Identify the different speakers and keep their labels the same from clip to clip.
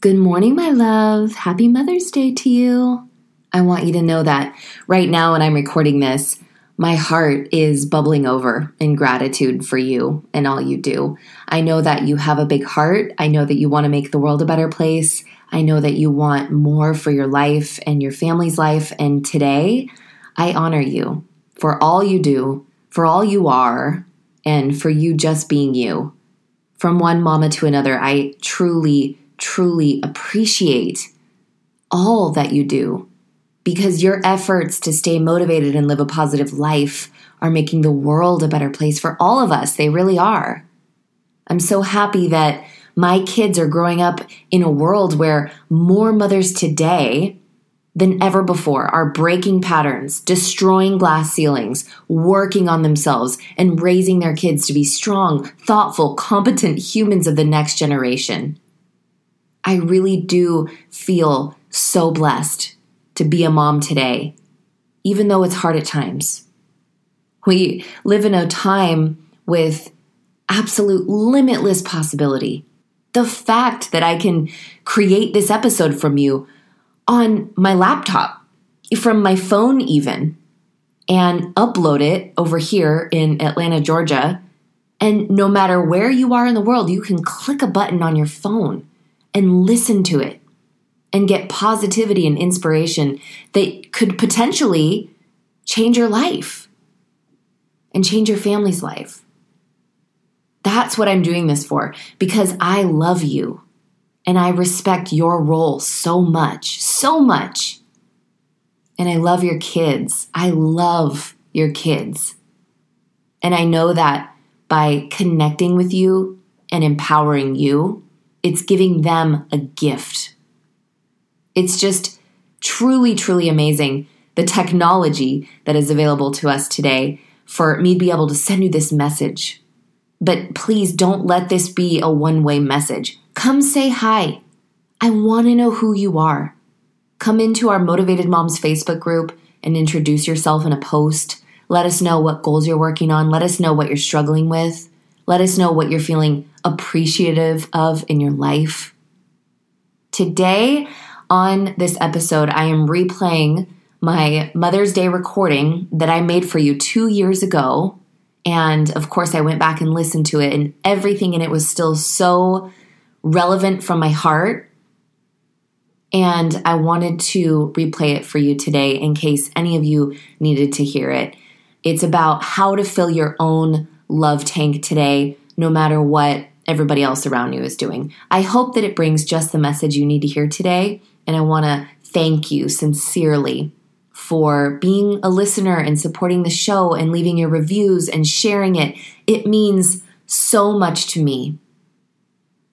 Speaker 1: Good morning, my love. Happy Mother's Day to you. I want you to know that right now, when I'm recording this, my heart is bubbling over in gratitude for you and all you do. I know that you have a big heart. I know that you want to make the world a better place. I know that you want more for your life and your family's life. And today, I honor you for all you do, for all you are, and for you just being you. From one mama to another, I truly truly appreciate all that you do because your efforts to stay motivated and live a positive life are making the world a better place for all of us. They really are. I'm so happy that my kids are growing up in a world where more mothers today than ever before are breaking patterns, destroying glass ceilings, working on themselves, and raising their kids to be strong, thoughtful, competent humans of the next generation. I really do feel so blessed to be a mom today, even though it's hard at times. We live in a time with absolute limitless possibility. The fact that I can create this episode from you on my laptop, from my phone, even, and upload it over here in Atlanta, Georgia. And no matter where you are in the world, you can click a button on your phone and listen to it and get positivity and inspiration that could potentially change your life and change your family's life. That's what I'm doing this for because I love you and I respect your role so much, so much. And I love your kids. I love your kids. And I know that by connecting with you and empowering you, it's giving them a gift. It's just truly, truly amazing the technology that is available to us today for me to be able to send you this message. But please don't let this be a one way message. Come say hi. I want to know who you are. Come into our Motivated Moms Facebook group and introduce yourself in a post. Let us know what goals you're working on. Let us know what you're struggling with. Let us know what you're feeling appreciative of in your life. Today, on this episode, I am replaying my Mother's Day recording that I made for you two years ago. And of course, I went back and listened to it, and everything in it was still so relevant from my heart. And I wanted to replay it for you today in case any of you needed to hear it. It's about how to fill your own love tank today, no matter what everybody else around you is doing. I hope that it brings just the message you need to hear today. And I want to thank you sincerely for being a listener and supporting the show and leaving your reviews and sharing it. It means so much to me.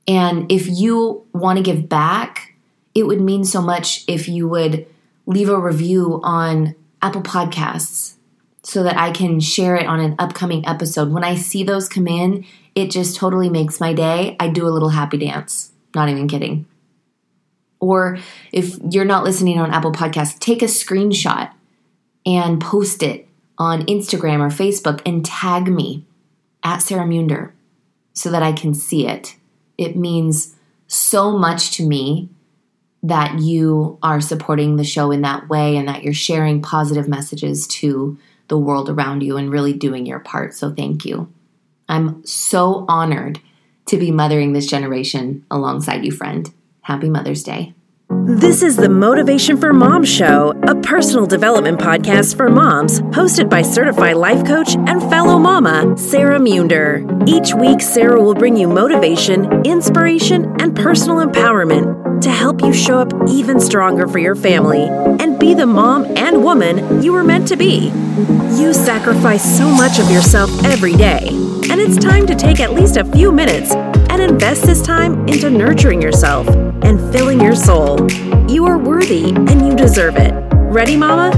Speaker 1: And if you want to give back, it would mean so much if you would leave a review on Apple Podcasts so that I can share it on an upcoming episode. When I see those come in, it just totally makes my day. I do a little happy dance. Not even kidding. Or if you're not listening on Apple Podcasts, take a screenshot and post it on Instagram or Facebook and tag me at Sarah Munder so that I can see it. It means so much to me that you are supporting the show in that way and that you're sharing positive messages to the world around you and really doing your part. So thank you. I'm so honored to be mothering this generation alongside you, friend. Happy Mother's Day.
Speaker 2: This is the Motivation for Moms Show, a personal development podcast for moms, hosted by certified life coach and fellow mama, Sarah Munder. Each week, Sarah will bring you motivation, inspiration, and personal empowerment to help you show up even stronger for your family and be the mom and woman you were meant to be. You sacrifice so much of yourself every day, and it's time to take at least a few minutes and invest this time into nurturing yourself and filling your soul. You are worthy and you deserve it. Ready, Mama?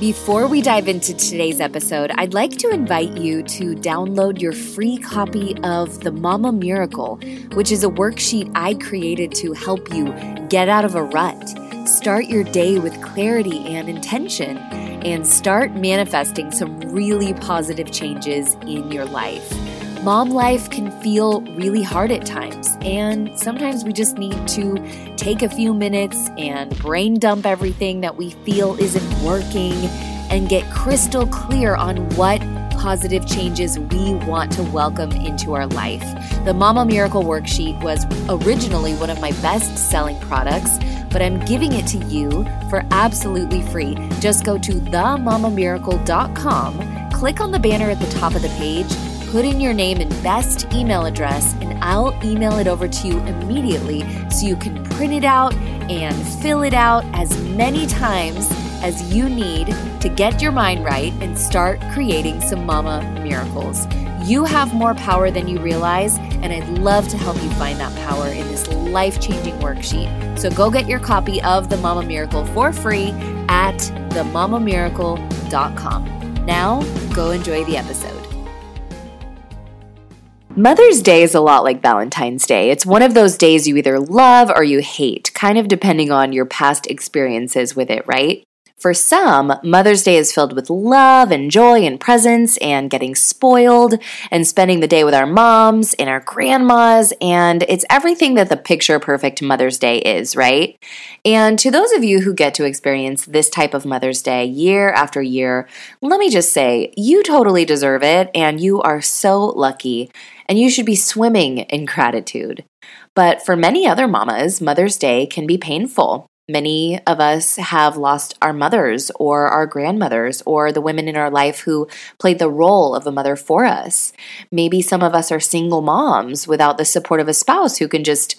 Speaker 3: Before we dive into today's episode, I'd like to invite you to download your free copy of The Mama Miracle, which is a worksheet I created to help you get out of a rut, start your day with clarity and intention
Speaker 1: and start manifesting some really positive changes in your life. Mom life can feel really hard at times, and sometimes we just need to take a few minutes and brain dump everything that we feel isn't working and get crystal clear on what positive changes we want to welcome into our life. The Mama Miracle Worksheet was originally one of my best selling products, but I'm giving it to you for absolutely free. Just go to themamamiracle.com, click on the banner at the top of the page, put in your name and best email address, and I'll email it over to you immediately so you can print it out and fill it out as many times as you need to get your mind right and start creating some mama miracles. You have more power than you realize, and I'd love to help you find that power in this life changing worksheet. So go get your copy of The Mama Miracle for free at themamamiracle.com. Now, go enjoy the episode. Mother's Day is a lot like Valentine's Day. It's one of those days you either love or you hate, kind of depending on your past experiences with it, right? For some, Mother's Day is filled with love and joy and presents and getting spoiled and spending the day with our moms and our grandmas. And it's everything that the picture perfect Mother's Day is, right? And to those of you who get to experience this type of Mother's Day year after year, let me just say, you totally deserve it and you are so lucky. And you should be swimming in gratitude. But for many other mamas, Mother's Day can be painful. Many of us have lost our mothers or our grandmothers or the women in our life who played the role of a mother for us. Maybe some of us are single moms without the support of a spouse who can just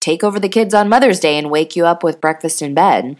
Speaker 1: take over the kids on Mother's Day and wake you up with breakfast in bed.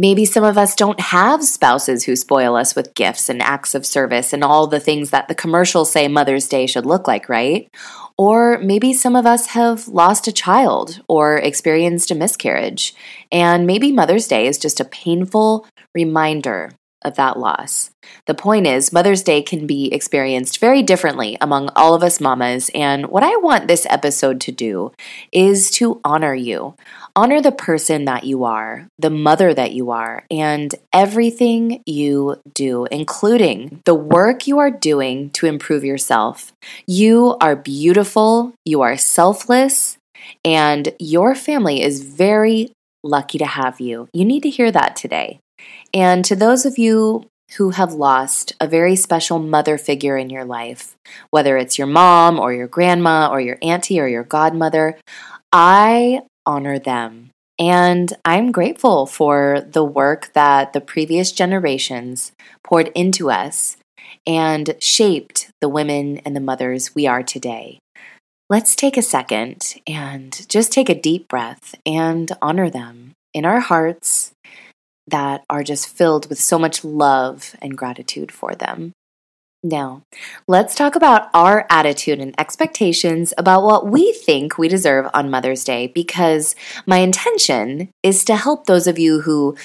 Speaker 1: Maybe some of us don't have spouses who spoil us with gifts and acts of service and all the things that the commercials say Mother's Day should look like, right? Or maybe some of us have lost a child or experienced a miscarriage. And maybe Mother's Day is just a painful reminder of that loss. The point is, Mother's Day can be experienced very differently among all of us mamas. And what I want this episode to do is to honor you. Honor the person that you are, the mother that you are, and everything you do, including the work you are doing to improve yourself. You are beautiful, you are selfless, and your family is very lucky to have you. You need to hear that today. And to those of you who have lost a very special mother figure in your life, whether it's your mom or your grandma or your auntie or your godmother, I honor them. And I'm grateful for the work that the previous generations poured into us and shaped the women and the mothers we are today. Let's take a second and just take a deep breath and honor them in our hearts that are just filled with so much love and gratitude for them. Now, let's talk about our attitude and expectations about what we think we deserve on Mother's Day because my intention is to help those of you who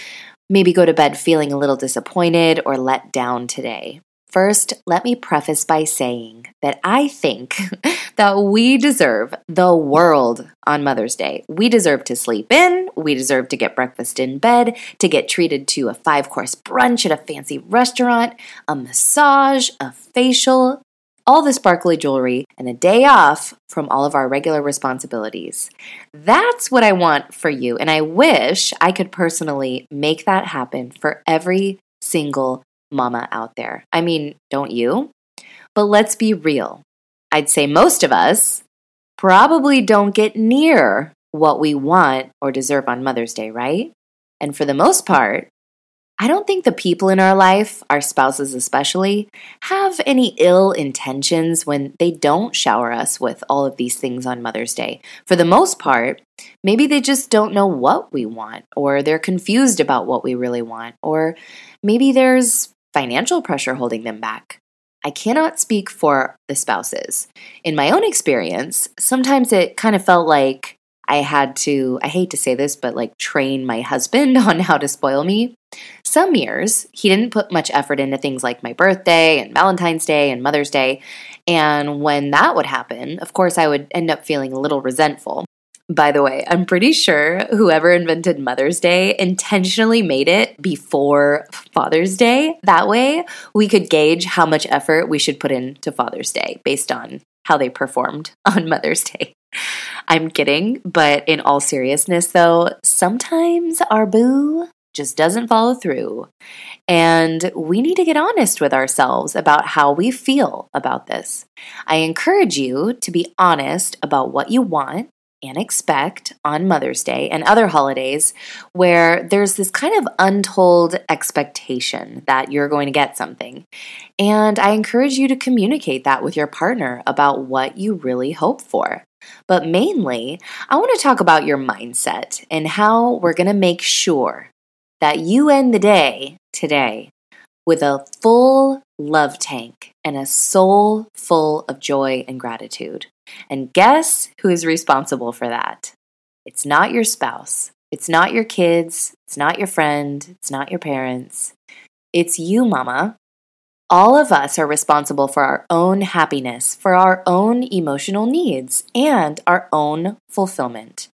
Speaker 1: maybe go to bed feeling a little disappointed or let down today. First, let me preface by saying that I think that we deserve the world on Mother's Day. We deserve to sleep in, we deserve to get breakfast in bed, to get treated to a five course brunch at a fancy restaurant, a massage, a facial, all the sparkly jewelry, and a day off from all of our regular responsibilities. That's what I want for you, and I wish I could personally make that happen for every single mama out there. I mean, don't you? But let's be real. I'd say most of us probably don't get near what we want or deserve on Mother's Day, right? And for the most part, I don't think the people in our life, our spouses especially, have any ill intentions when they don't shower us with all of these things on Mother's Day. For the most part, maybe they just don't know what we want, or they're confused about what we really want, or maybe there's financial pressure holding them back. I cannot speak for the spouses. In my own experience, sometimes it kind of felt like I had to, I hate to say this, but like train my husband on how to spoil me. Some years, he didn't put much effort into things like my birthday and Valentine's Day and Mother's Day. And when that would happen, of course, I would end up feeling a little resentful. By the way, I'm pretty sure whoever invented Mother's Day intentionally made it before Father's Day. That way, we could gauge how much effort we should put into Father's Day based on how they performed on Mother's Day. I'm kidding, but in all seriousness, though, sometimes our boo just doesn't follow through. And we need to get honest with ourselves about how we feel about this. I encourage you to be honest about what you want and expect on Mother's Day and other holidays where there's this kind of untold expectation that you're going to get something. And I encourage you to communicate that with your partner about what you really hope for. But mainly, I want to talk about your mindset and how we're going to make sure that you end the day today with a full love tank and a soul full of joy and gratitude. And guess who is responsible for that? It's not your spouse. It's not your kids. It's not your friend. It's not your parents. It's you, mama. All of us are responsible for our own happiness, for our own emotional needs, and our own fulfillment.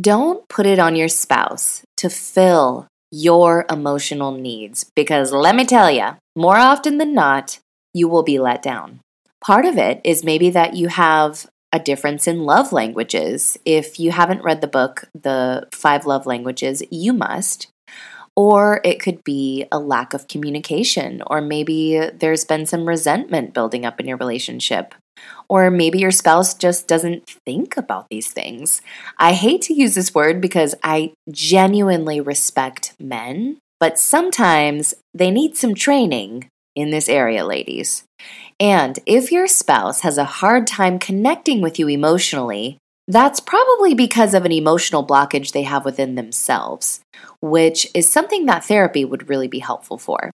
Speaker 1: Don't put it on your spouse to fill your emotional needs because let me tell you, more often than not, you will be let down. Part of it is maybe that you have a difference in love languages. If you haven't read the book, The Five Love Languages, you must. Or it could be a lack of communication, or maybe there's been some resentment building up in your relationship. Or maybe your spouse just doesn't think about these things. I hate to use this word because I genuinely respect men, but sometimes they need some training in this area, ladies. And if your spouse has a hard time connecting with you emotionally, that's probably because of an emotional blockage they have within themselves, which is something that therapy would really be helpful for.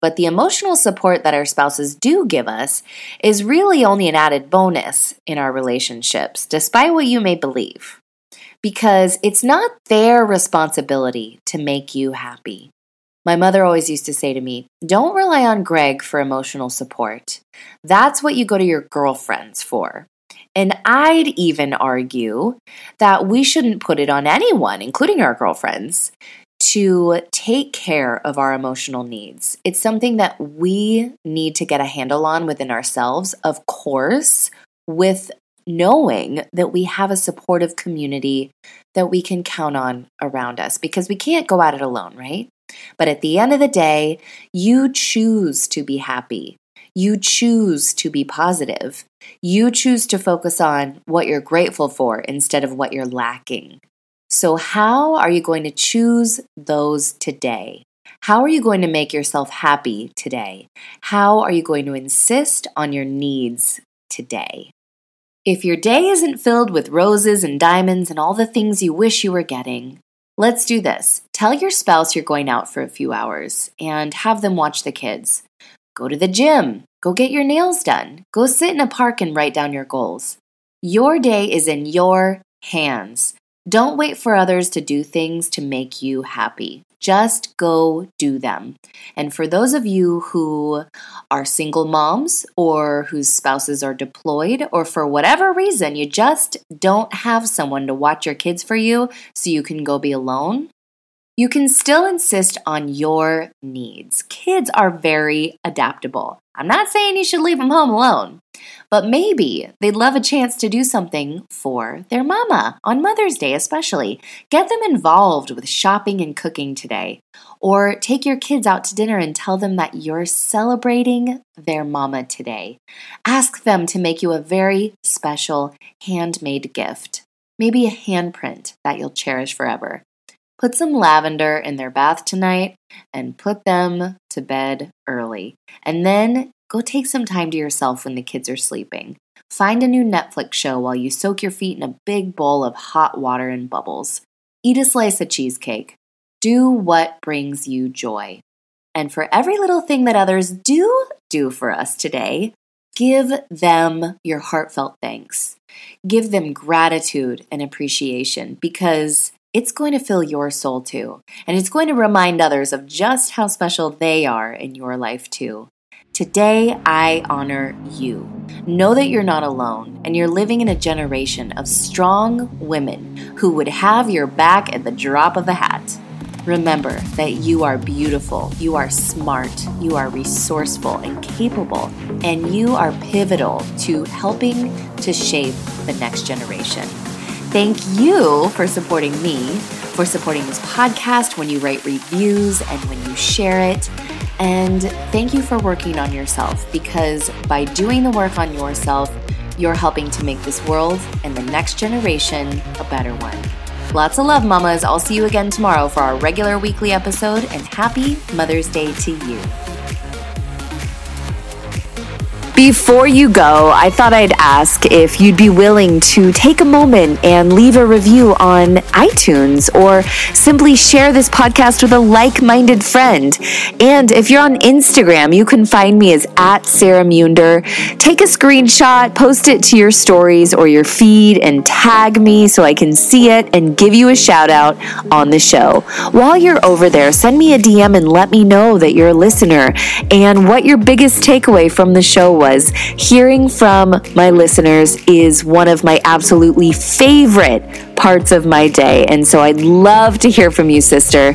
Speaker 1: But the emotional support that our spouses do give us is really only an added bonus in our relationships, despite what you may believe. Because it's not their responsibility to make you happy. My mother always used to say to me, Don't rely on Greg for emotional support. That's what you go to your girlfriends for. And I'd even argue that we shouldn't put it on anyone, including our girlfriends, to take care of our emotional needs. It's something that we need to get a handle on within ourselves, of course, with knowing that we have a supportive community that we can count on around us because we can't go at it alone, right? But at the end of the day, you choose to be happy. You choose to be positive. You choose to focus on what you're grateful for instead of what you're lacking. So, how are you going to choose those today? How are you going to make yourself happy today? How are you going to insist on your needs today? If your day isn't filled with roses and diamonds and all the things you wish you were getting, let's do this. Tell your spouse you're going out for a few hours and have them watch the kids. Go to the gym. Go get your nails done. Go sit in a park and write down your goals. Your day is in your hands. Don't wait for others to do things to make you happy. Just go do them. And for those of you who are single moms or whose spouses are deployed, or for whatever reason you just don't have someone to watch your kids for you so you can go be alone, you can still insist on your needs. Kids are very adaptable. I'm not saying you should leave them home alone, but maybe they'd love a chance to do something for their mama on Mother's Day, especially. Get them involved with shopping and cooking today, or take your kids out to dinner and tell them that you're celebrating their mama today. Ask them to make you a very special handmade gift, maybe a handprint that you'll cherish forever. Put some lavender in their bath tonight and put them to bed early. And then go take some time to yourself when the kids are sleeping. Find a new Netflix show while you soak your feet in a big bowl of hot water and bubbles. Eat a slice of cheesecake. Do what brings you joy. And for every little thing that others do do for us today, give them your heartfelt thanks. Give them gratitude and appreciation because it's going to fill your soul too. And it's going to remind others of just how special they are in your life too. Today, I honor you. Know that you're not alone and you're living in a generation of strong women who would have your back at the drop of a hat. Remember that you are beautiful, you are smart, you are resourceful and capable, and you are pivotal to helping to shape the next generation. Thank you for supporting me, for supporting this podcast when you write reviews and when you share it. And thank you for working on yourself because by doing the work on yourself, you're helping to make this world and the next generation a better one. Lots of love, mamas. I'll see you again tomorrow for our regular weekly episode, and happy Mother's Day to you. Before you go, I thought I'd ask if you'd be willing to take a moment and leave a review on iTunes or simply share this podcast with a like minded friend. And if you're on Instagram, you can find me as at Sarah Munder. Take a screenshot, post it to your stories or your feed, and tag me so I can see it and give you a shout out on the show. While you're over there, send me a DM and let me know that you're a listener and what your biggest takeaway from the show was hearing from my listeners is one of my absolutely favorite parts of my day. And so I'd love to hear from you, sister.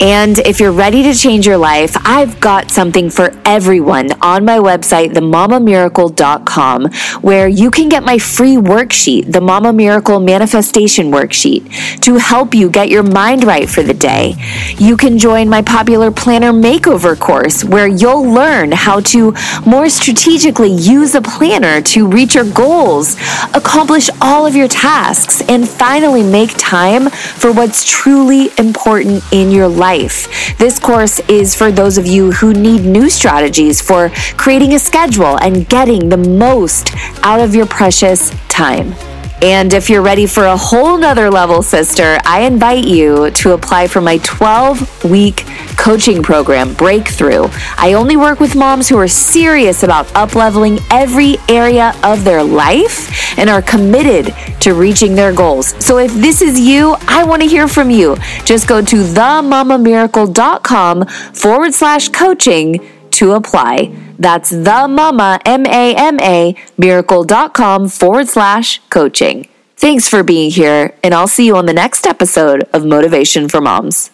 Speaker 1: And if you're ready to change your life, I've got something for everyone on my website, themamamiracle.com, where you can get my free worksheet, the Mama Miracle Manifestation Worksheet, to help you get your mind right for the day. You can join my popular planner makeover course, where you'll learn how to more strategically use a planner to reach your goals, accomplish all of your tasks, and finally make time for what's truly important in your life life. This course is for those of you who need new strategies for creating a schedule and getting the most out of your precious time. And if you're ready for a whole nother level, sister, I invite you to apply for my 12 week coaching program, Breakthrough. I only work with moms who are serious about upleveling every area of their life and are committed to reaching their goals. So if this is you, I want to hear from you. Just go to themamamiracle.com forward slash coaching to apply. That's the mama, M A M A, miracle.com forward slash coaching. Thanks for being here, and I'll see you on the next episode of Motivation for Moms.